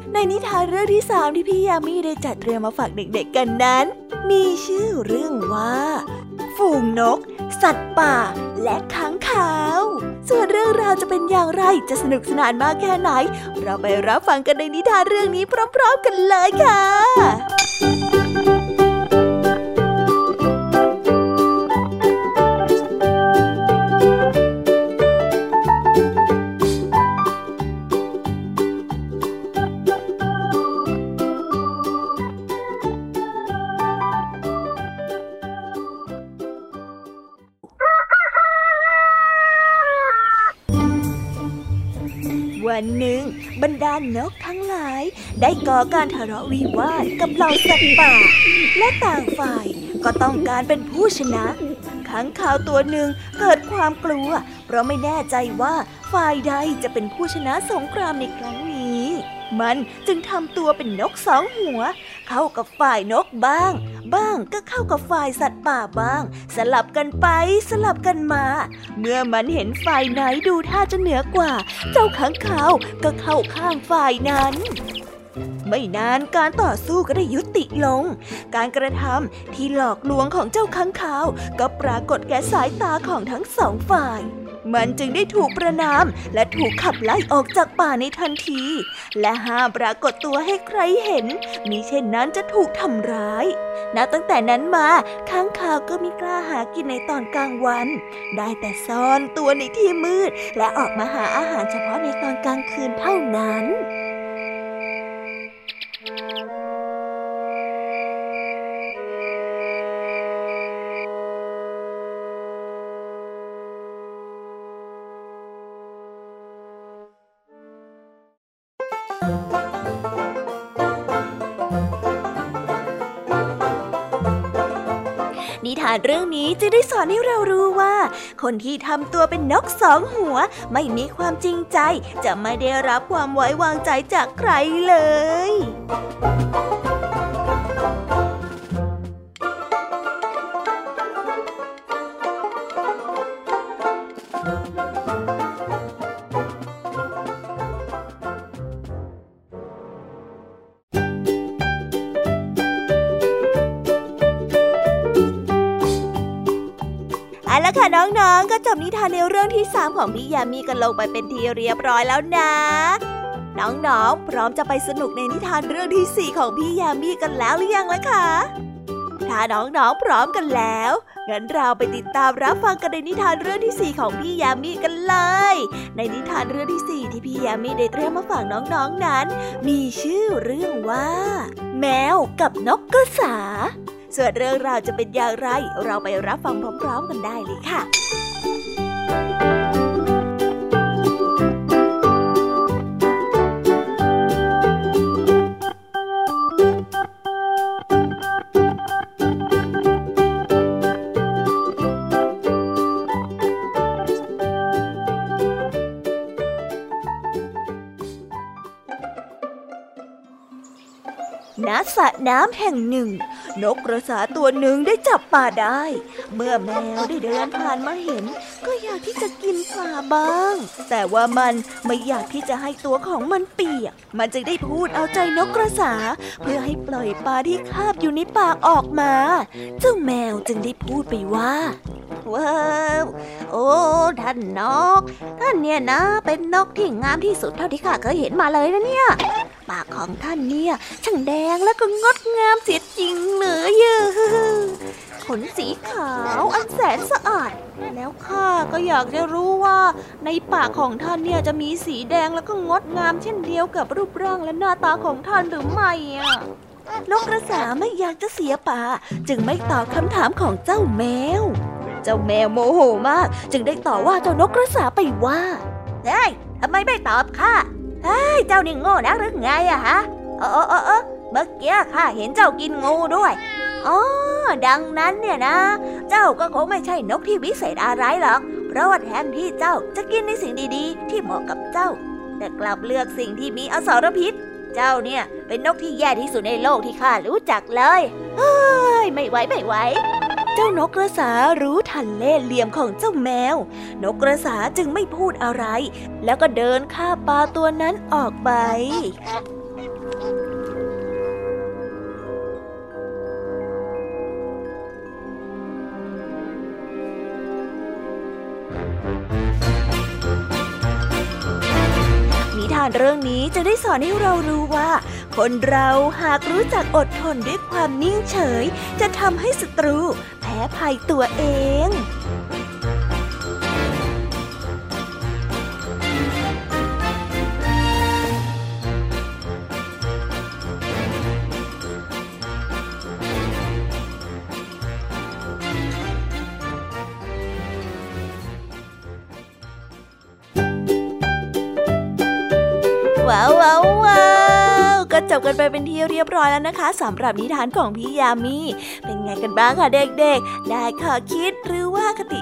ในนิทานเรื่องที่สามที่พี่ยามีได้จัดเตรียมมาฝากเด็กๆกันนั้น มีชื่อเรื่องว่า ฝูงนก สัตว์ป่า และค้างคาว ส่วนเรื่องราวจะเป็นอย่างไรจะสนุกสนานมากแค่ไหน เราไปรับฟังกันในนิทานเรื่องนี้พร้อมๆกันเลยค่ะ นนกทั้งหลาย ได้ก่อการทะเลาะวิวาทกับเหล่าสัตว์ป่า และต่างฝ่ายก็ต้องการเป็นผู้ชนะขังข่าวตัวหนึ่งเกิดความกลัว เพราะไม่แน่ใจว่าฝ่ายใดจะเป็นผู้ชนะสงครามในครั้งนี้ มันจึงทำตัวเป็นนกสองหัว เข้ากับฝ่ายนกบ้าง บ้างก็เข้ากับฝ่ายสัตว์ป่าบ้าง สลับกันไปสลับกันมา เมื่อมันเห็นฝ่ายไหนดูท่าจะเหนือกว่า เจ้าขังขาวก็เข้าข้างฝ่ายนั้นไม่นานการต่อสู้ก็ได้ยุติลง การกระทำที่หลอกลวงของเจ้าขังขาว ก็ปรากฏแก่สายตาของทั้งสองฝ่าย มันจึงได้ถูกประนาม และถูกขับไล่ออกจากป่าในทันที และห้ามปรากฏตัวให้ใครเห็น มิเช่นนั้นจะถูกทำร้ายนับตั้งแต่นั้นมาข้างคาวก็ไมีกล้าหากินในตอนกลางวัน ได้แต่ซ่อนตัวในที่มืด และออกมาหาอาหารเฉพาะในตอนกลางคืนเท่านั้นานเรื่องนี้จะได้สอนให้เรารู้ว่า คนที่ทำตัวเป็นนกสองหัว ไม่มีความจริงใจ จะไม่ได้รับความไว้วางใจจากใครเลย เรื่องที่3ของพี่ยามีกันลงไปเป็นที่เรียบร้อยแล้วนะ น้องๆ พร้อมจะไปสนุกในนิทานเรื่องที่4ของพี่ยามีกันแล้วหรือยังล่ะคะ ถ้าน้องๆ พร้อมกันแล้ว งั้นเราไปติดตามรับฟังกันในนิทานเรื่องที่4ของพี่ยามีกันเลย ในนิทานเรื่องที่4ที่พี่ยามีได้เตรียมมาฝากน้องๆนนั้น มีชื่อเรื่องว่า แมวกับนกกระสา ส่วนเรื่องราวจะเป็นอย่างไร เราไปรับฟังพร้อม ๆ กันได้เลยค่ะณ สระน้ำแห่งหนึ่ง นกกระสาตัวหนึ่งได้จับปลาได้ เมื่อแมวได้เดินผ่านมาเห็น ก็อยากที่จะกินปลาบ้าง แต่ว่ามันไม่อยากที่จะให้ตัวของมันเปียก มันจึงได้พูดเอาใจนกกระสา เพื่อให้ปล่อยปลาที่คาบอยู่ในปากออกมา เจ้าแมวจึงได้พูดไปว่าว้าวโอ้ท่านนก ท่านเนี่ยนะ เป็นนกที่งามที่สุดเท่าที่ข้าเคยเห็นมาเลยนะเนี่ย ปากของท่านเนี่ยช่างแดงแล้วก็งดงามเสียจริงเลย ขนสีขาวอันแสนสะอาด แล้วข้าก็อยากจะรู้ว่าในปากของท่านเนี่ยจะมีสีแดงแล้วก็งดงามเช่นเดียวกับรูปร่างและหน้าตาของท่านหรือไม่อะนกกระสาไม่อยากจะเสียป่า จึงไม่ตอบคำถามของเจ้าแมว เจ้าแมวโมโหมาก จึงได้ต่อว่าเจ้านกกระสาไปว่าเฮ้ยทำไมไม่ตอบข้าเฮ้ยเจ้านี่โง่นักหรือไงอะฮะเออเออเออ เมื่อกี้ข้าเห็นเจ้ากินงูด้วยอ๋อดังนั้นเนี่ยนะ เจ้าก็คงไม่ใช่นกที่วิเศษอะไรหรอก เพราะว่าแทนที่เจ้าจะกินในสิ่งดีๆ ที่เหมาะกับเจ้า แต่กลับเลือกสิ่งที่มีอสรพิษ เจ้าเนี่ยเป็นนกที่แย่ที่สุดในโลกที่ข้ารู้จักเลยเฮ้ยไม่ไหวไม่ไหวเจ้านกกระสารู้ทันเล่ห์เหลี่ยมของเจ้าแมว นกกระสาจึงไม่พูดอะไร แล้วก็เดินข้าปลาตัวนั้นออกไป นิทานเรื่องนี้จะได้สอนให้เรารู้ว่า คนเราหากรู้จักอดทนด้วยความนิ่งเฉย จะทำให้ศัตรูแพ้ภัยตัวเอง แล้วนะคะสำหรับนิทานของพี่ยามีเป็นไงกันบ้างคะเด็กๆ ได้ข้อคิดหรือ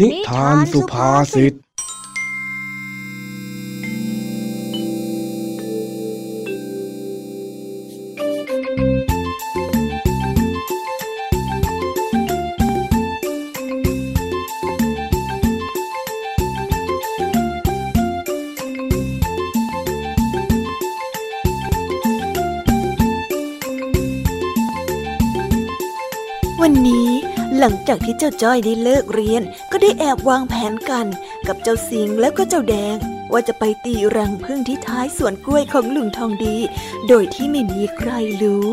นิทานสุภาษิต ที่เจ้าจ้อยได้เลิกเรียน ก็ได้แอบวางแผนกัน กับเจ้าสิงแล้วก็เจ้าแดง ว่าจะไปตีรังพึ่งที่ท้ายสวนกล้วยของลุงทองดี โดยที่ไม่มีใครรู้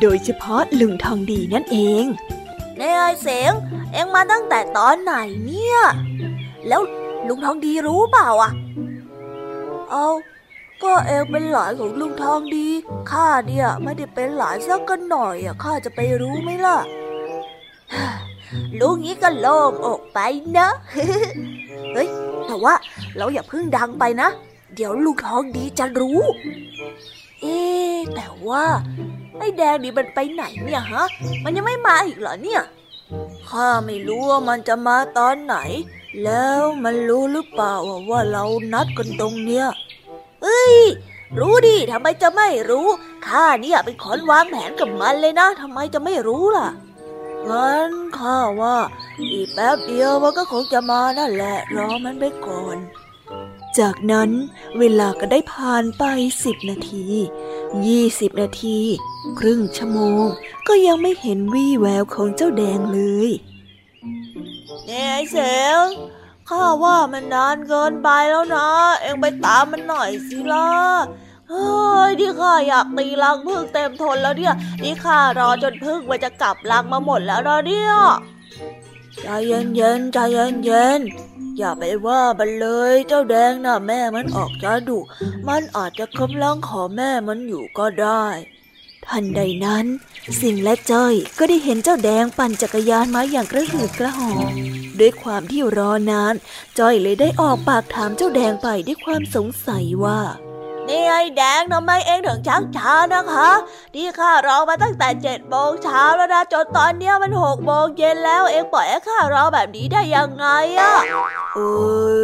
โดยเฉพาะลุงทองดีนั่นเองนายไอเสงเอ็งมาตั้งแต่ตอนไหนเนี่ย แล้วลุงทองดีรู้เปล่าอะ เอาก็เองเป็นหลานของลุงทองดี ข้าเนี่ยไม่ได้เป็นหลานสักกันหน่อยอะ ข้าจะไปรู้ไหมล่ะ รู้งี้ก็โล่งอกไปเนะเฮ้ยแต่ว่าเราอย่าเพิ่งดังไปนะ เดี๋ยวลุงทองดีจะรู้ เอ๊แต่ว่าไอ้แดงนี่มันไปไหนเนี่ยฮะ มันยังไม่มาอีกเหรอเนี่ยข้าไม่รู้ว่ามันจะมาตอนไหน แล้วมันรู้หรือเปล่าว่าเรานัดกันตรงเนี้ยเอ้ย รู้ดิทำไมจะไม่รู้ ข้าเนี่ยเป็นคนวางแผนกับมันเลยนะทำไมจะไม่รู้ล่ะ งั้นข้าว่า อีกแป๊บเดียวมันก็คงจะมานั่นแหละรอมันไปก่อน จากนั้นเวลาก็ได้ผ่านไปสิบนาทียี่สิบนาที ครึ่งชั่วโมง ก็ยังไม่เห็นวี่แววของเจ้าแดงเลยนี่ไอ้เสงข้าว่ามันนานเกินไปแล้วนะ เอ็งไปตามมันหน่อยสิล่ะ เฮ้ยที่ข้าอยากตีรังพึ่งเต็มทนแล้วเนี่ยนี่ข้ารอจนพึ่งมันจะกลับรังมาหมดแล้วนะเนี่ยใจเย็นๆใจเย็นๆอย่าไปว่ามันเลยเจ้าแดงน่ะแม่มันออกจะดุมันอาจจะกำลังขอแม่มันอยู่ก็ได้ทันใดนั้น สิงและจ้อยก็ได้เห็นเจ้าแดงปั่นจักรยานมาอย่างกระหืดกระหอบด้วยความที่รอนาน จ้อยเลยได้ออกปากถามเจ้าแดงไปด้วยความสงสัยว่า นี่ไอ้แดงทำไมเองถึงชักช้านะคะที่ข้ารอมาตั้งแต่เจ็ดโมงเช้าแล้วนะจนตอนเนี้ยมันหกโมงเย็นแล้วเองปล่อยให้ข้ารอแบบนี้ได้ยังไงอะเอ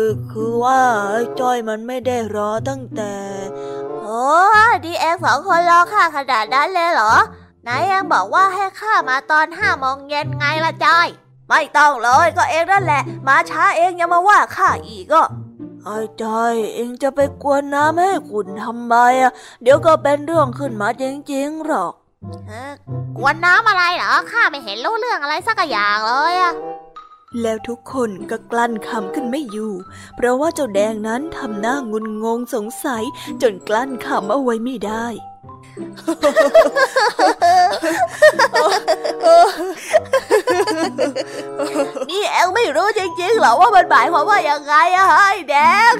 อคือว่าไอ้จ้อยมันไม่ได้รอตั้งแต่โอ้ดีเองสองคนรอข้าขนาดนั้นเลยเหรอไหนเองบอกว่าให้ข้ามาตอนห้าโมงเย็นไงล่ะจ้อย ไม่ต้องเลยก็เองนั่นแหละ มาช้าเองยังมาว่าข้าอีกก็ ไอ้จอยเองจะไปกวนน้ำให้ขุนทำไมอะ เดี๋ยวก็เป็นเรื่องขึ้นมาจริงๆหรอกเออกวนน้ำอะไรเหรอข้าไม่เห็นรู้เรื่องอะไรสักอย่างเลยอะแล้วทุกคนก็กลั้นคำขึ้นไม่อยู่ เพราะว่าเจ้าแดงนั้นทำหน้างุนงงสงสัยจนกลั้นคำเอาไว้ไม่ได้ นี่เองไม่รู้จริงๆหรอว่ามันหมายความว่ายังไงอะไอ้แดง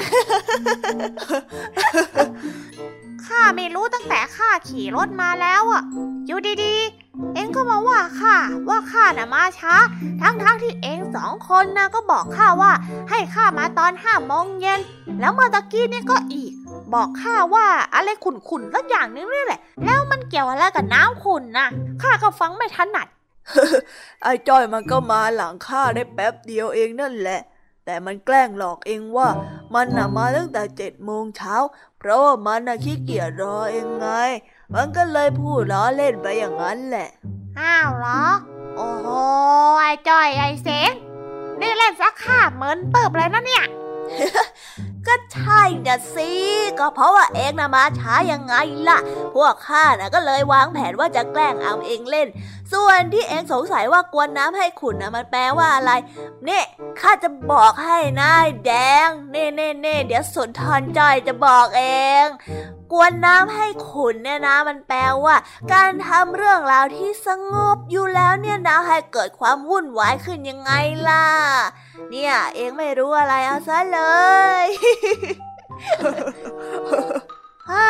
ข้าไม่รู้ตั้งแต่ข้าขี่รถมาแล้วอะอยู่ดีๆ เอ็งก็มาว่าข้าว่าข้าน่ะมาช้า ทั้งๆที่เอ็งสองคนนะก็บอกข้าว่า ให้ข้ามาตอนห้าโมงเย็น แล้วเมื่อตะกี้นี่ก็อี บอกข้าว่าอะไรขุ่นๆสักอย่างนึงนี่แหละ แล้วมันเกี่ยวอะไรกับน้ำขุ่นนะข้าก็ฟังไม่ถนัดไอ้จ้อยมันก็มาหลังข้าได้แป๊บเดียวเองนั่นแหละ แต่มันแกล้งหลอกเองว่า มันน่ะมาตั้งแต่เจ็ดโมงเช้า เพราะว่ามันน่ะขี้เกียจรอเองไง มันก็เลยพูดล้อเล่นไปอย่างนั้นแหละ อ้าวเหรอ โอ้โหไอ้จ้อยไอ้เสงนี่เล่นซักข้าเหมือนเติบเลยนะเนี่ย ก็ใช่นะสิ ก็เพราะว่าเองนะมาช้ายังไงล่ะ พวกข้านะก็เลยวางแผนว่าจะแกล้งเอาเองเล่น ส่วนที่เองสงสัยว่ากวนน้ำให้ขุนนะมันแปลว่าอะไร เนี่ยข้าจะบอกให้นะไอ้แดง เน่เน่เน่เดี๋ยวสุนทรจอยจะบอกเอง กวนน้ำให้ขุนเนี่ยนะ มันแปลว่า การทำเรื่องราวที่สงบอยู่แล้วเนี่ยนะให้เกิดความวุ่นวายขึ้นยังไงล่ะ เนี่ยเองไม่รู้อะไรเอาซะเลย ฮ้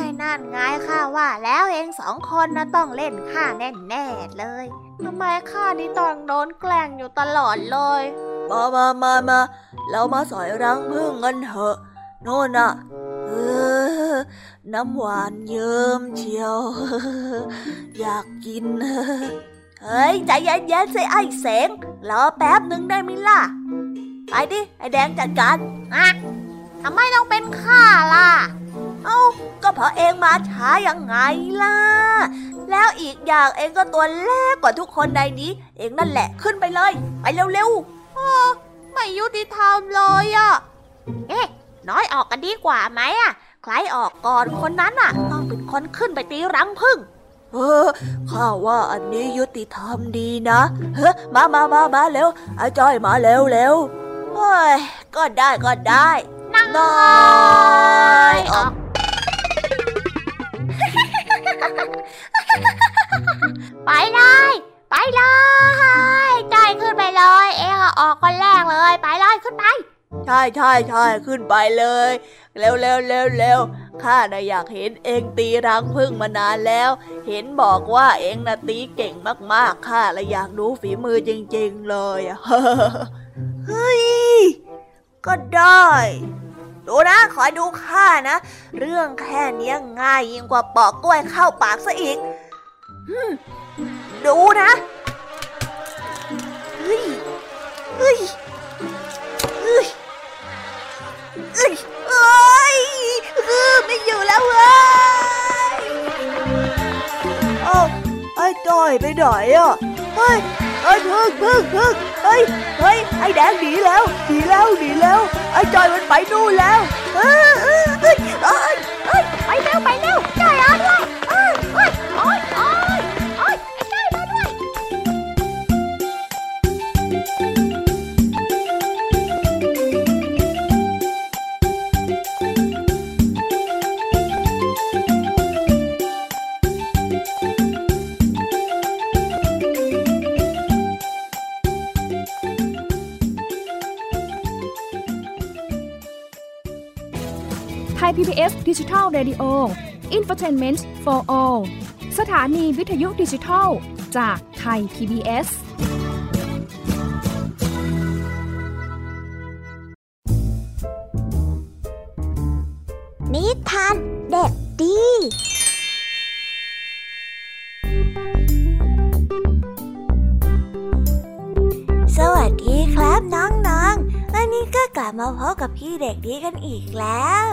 ยนั่นไงข้าว่าแล้วเองสองคนนะต้องเล่นข้าแน่ๆเลยทำไมข้านี่ต้องโดนแกล้งอยู่ตลอดเลย มามามามาเรามาสอยรังพึ่งกันเถอะ โน่นน่ะเออน้ำหวานเยิ้มเชียว อยากกิน เฮ้ย ใจเย็นๆสิไอ้เสงรอแป๊บหนึ่งได้ไหมล่ะ ไปดิ ไอ้แดงจัดการอะทำไมต้องเป็นข้าล่ะ เอ้าก็เพราะเองมาช้ายังไงล่ะ แล้วอีกอย่างเองก็ตัวเล็กกว่าทุกคนในนี้ เองนั่นแหละขึ้นไปเลย ไปเร็วๆไม่ยุติธรรมเลยอะเอ๊ะ น้อยออกกันดีกว่าไหมอะใครออกก่อนคนนั้นอะต้องเป็นคนขึ้นไปตีรังพึ่งเออข้าว่าอันนี้ยุติธรรมดีนะเฮ้มามามามาเร็วไอ้จ้อยมาเร็วเร็วเฮ้ยก็ได้ก็ได้ นั่งน้อยออก ไปเลย ไปเลยจอยขึ้นไปเลย เองออกคนแรกเลย ไปเลยขึ้นไป ใช่ใช่ใช่ขึ้นไปเลย เร็วเร็วเร็วเร็วข้าน่ะอยากเห็นเองตีรังพึ่งมานานแล้ว เห็นบอกว่าเองน่ะตีเก่งมากๆข้าเลยอยากดูฝีมือจริง ๆ เลยเฮ้ยก็ได้ดูนะขอดูข้านะ เรื่องแค่นี้ง่ายยิ่งกว่าปอกกล้วยเข้าปากซะอีก ดูนะเฮ้ยเฮ้ยเฮ้ยเอ้ยเอ้ยเออไม่อยู่แล้วเว้ยเอ้าไอ้จ้อยไปไหนอะเฮ้ยไอ้ยพึ่งพึ่งพึ่งเฮ้ยเฮ้ยไอ้แดงหนีแล้วหนีแล้วหนีแล้วไอ้จอยมันไปนู่นแล้วเออเออเอ้ยเอ้ยเอ้ยไปเร็วไปเร็ว ไทย PBS ดิจิทัล Radio Infotainment for All สถานีวิทยุดิจิทัล จากไทย PBS นิทานเด็กดีสวัสดีครับน้องๆ วันนี้ก็กลับมาพบกับพี่เด็กดีกันอีกแล้ว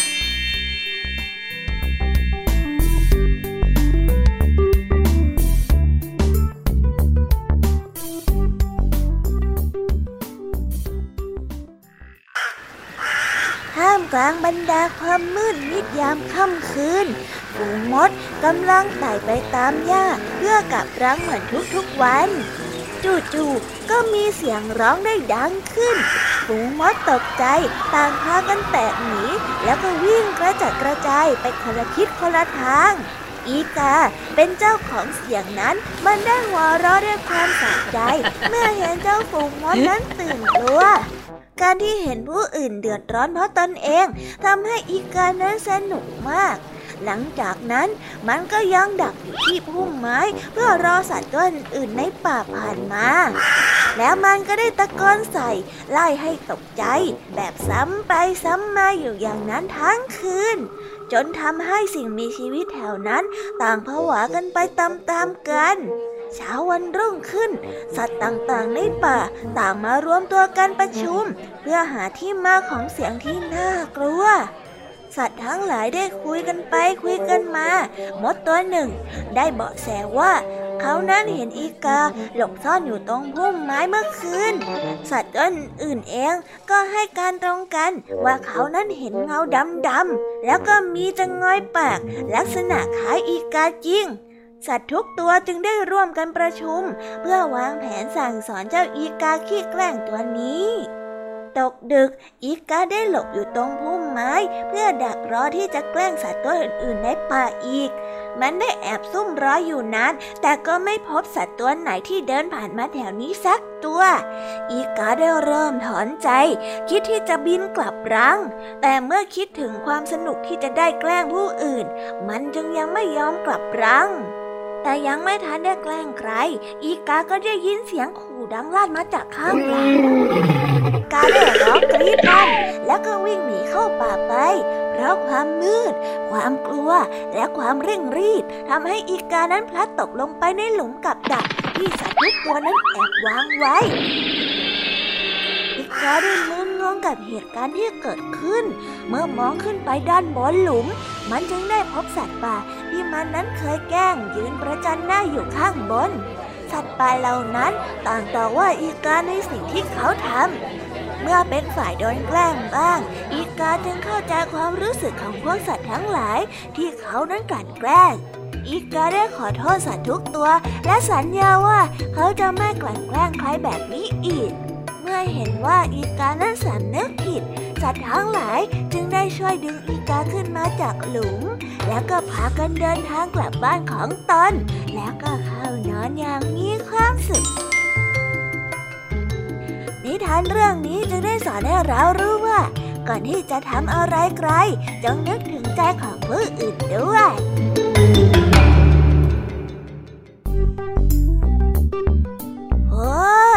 กลางบรรดาความมืดมิดยามค่ำคืนฝูงมดกำลังไต่ไปตามหญ้าเพื่อกับรังเหมือนทุกๆวัน จู่ๆก็มีเสียงร้องได้ดังขึ้นฝูงมดตกใจต่างพากันแตกหนีแล้วก็วิ่งกระจัดกระจายไปคนละทิศคนละทางอีกาเป็นเจ้าของเสียงนั้น มันได้หัวเราะด้วยความสะใจ เมื่อเห็นเจ้าฝูงมดนั้นตื่นกลัว การที่เห็นผู้อื่นเดือดร้อนเพราะตนเองทำให้อีกานั้นสนุกมาก หลังจากนั้นมันก็ยังดักอยู่ที่พุ่มไม้ เพื่อรอสัตว์ตัวอื่นในป่าผ่านมา แล้วมันก็ได้ตะโกนใส่ ไล่ให้ตกใจ แบบซ้ำไปซ้ำมาอยู่อย่างนั้นทั้งคืนจนทำให้สิ่งมีชีวิตแถวนั้น ต่างผวากันไปตามๆกัน เช้าวันรุ่งขึ้น สัตว์ต่างๆในป่าต่างมารวมตัวกันประชุม เพื่อหาที่มาของเสียงที่น่ากลัว สัตว์ทั้งหลายได้คุยกันไปคุยกันมา มดตัวหนึ่ง ได้เบาะแสว่าเขานั้นเห็นอีกาหลบซ่อนอยู่ตรงพุ่มไม้เมื่อคืน สัตว์ตัวอื่นเองก็ให้การตรงกันว่าเขานั้นเห็นเงาดำๆแล้วก็มีจะงอยปาก ลักษณะคล้ายอีกาจริง สัตว์ทุกตัวจึงได้ร่วมกันประชุม เพื่อวางแผนสั่งสอนเจ้าอีกาขี้แกล้งตัวนี้ ตกดึกอีกาได้หลบอยู่ตรงพุ่มไม้ เพื่อดักรอที่จะแกล้งสัตว์ตัวอื่นๆในป่าอีก มันได้แอบซุ่มรออยู่นานแต่ก็ไม่พบสัตว์ตัวไหนที่เดินผ่านมาแถวนี้สักตัว อีกาได้เริ่มถอนใจ คิดที่จะบินกลับรัง แต่เมื่อคิดถึงความสนุกที่จะได้แกล้งผู้อื่น มันจึงยังไม่ยอมกลับรัง แต่ยังไม่ทันได้แกล้งใคร อีกาก็ได้ยินเสียงขู่ดังลั่นมาจากข้างหลังกาได้ร้องกรีดลั่นแล้วก็วิ่งหนีเข้าป่าไป เพราะความมืด ความกลัว และความเร่งรีบทำให้อีกานั้นพลัดตกลงไปในหลุมกับดักที่สัตว์ทุกตัวนั้นแอบวางไว้ อีกาได้มึนงงกับเหตุการณ์ที่เกิดขึ้น เมื่อมองขึ้นไปด้านบนหลุม มันจึงได้พบสัตว์ป่าที่มันนั้นเคยแกล้งยืนประจันหน้าอยู่ข้างบน สัตว์ป่าเหล่านั้นต่างต่อว่าอีกาในสิ่งที่เขาทำเมื่อเป็นฝ่ายโดนแกล้งบ้าง อีกาจึงเข้าใจความรู้สึกของพวกสัตว์ทั้งหลายที่เขานั้นกลั่นแกล้งอีกาได้ขอโทษสัตว์ทุกตัว และสัญญาว่าเขาจะไม่กลั่นแกล้งใครแบบนี้อีก มื่อเห็นว่าอีกานั้นสำนึกผิด สัตว์ทั้งหลายจึงได้ช่วยดึงอีกาขึ้นมาจากหลุม แล้วก็พากันเดินทางกลับบ้านของตน แล้วก็เข้านอนอย่างมีความสุขนิทานเรื่องนี้จึงได้สอนให้เรารู้ว่า ก่อนที่จะทำอะไรไกลจงนึกถึงใจของผู้อื่นด้วย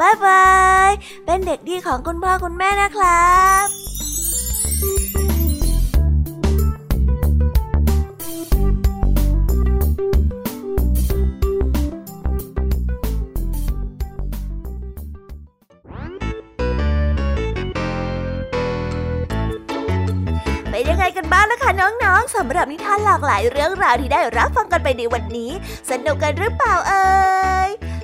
บายบาย เป็นเด็กดีของคุณพ่อคุณแม่นะครับเปยังไงกันบ้างนะคะน้องๆสำหรับนิทานหลากหลายเรื่องราวที่ได้รับฟังกันไปในวันนี้ สนุกกันหรือเปล่าเอ่ย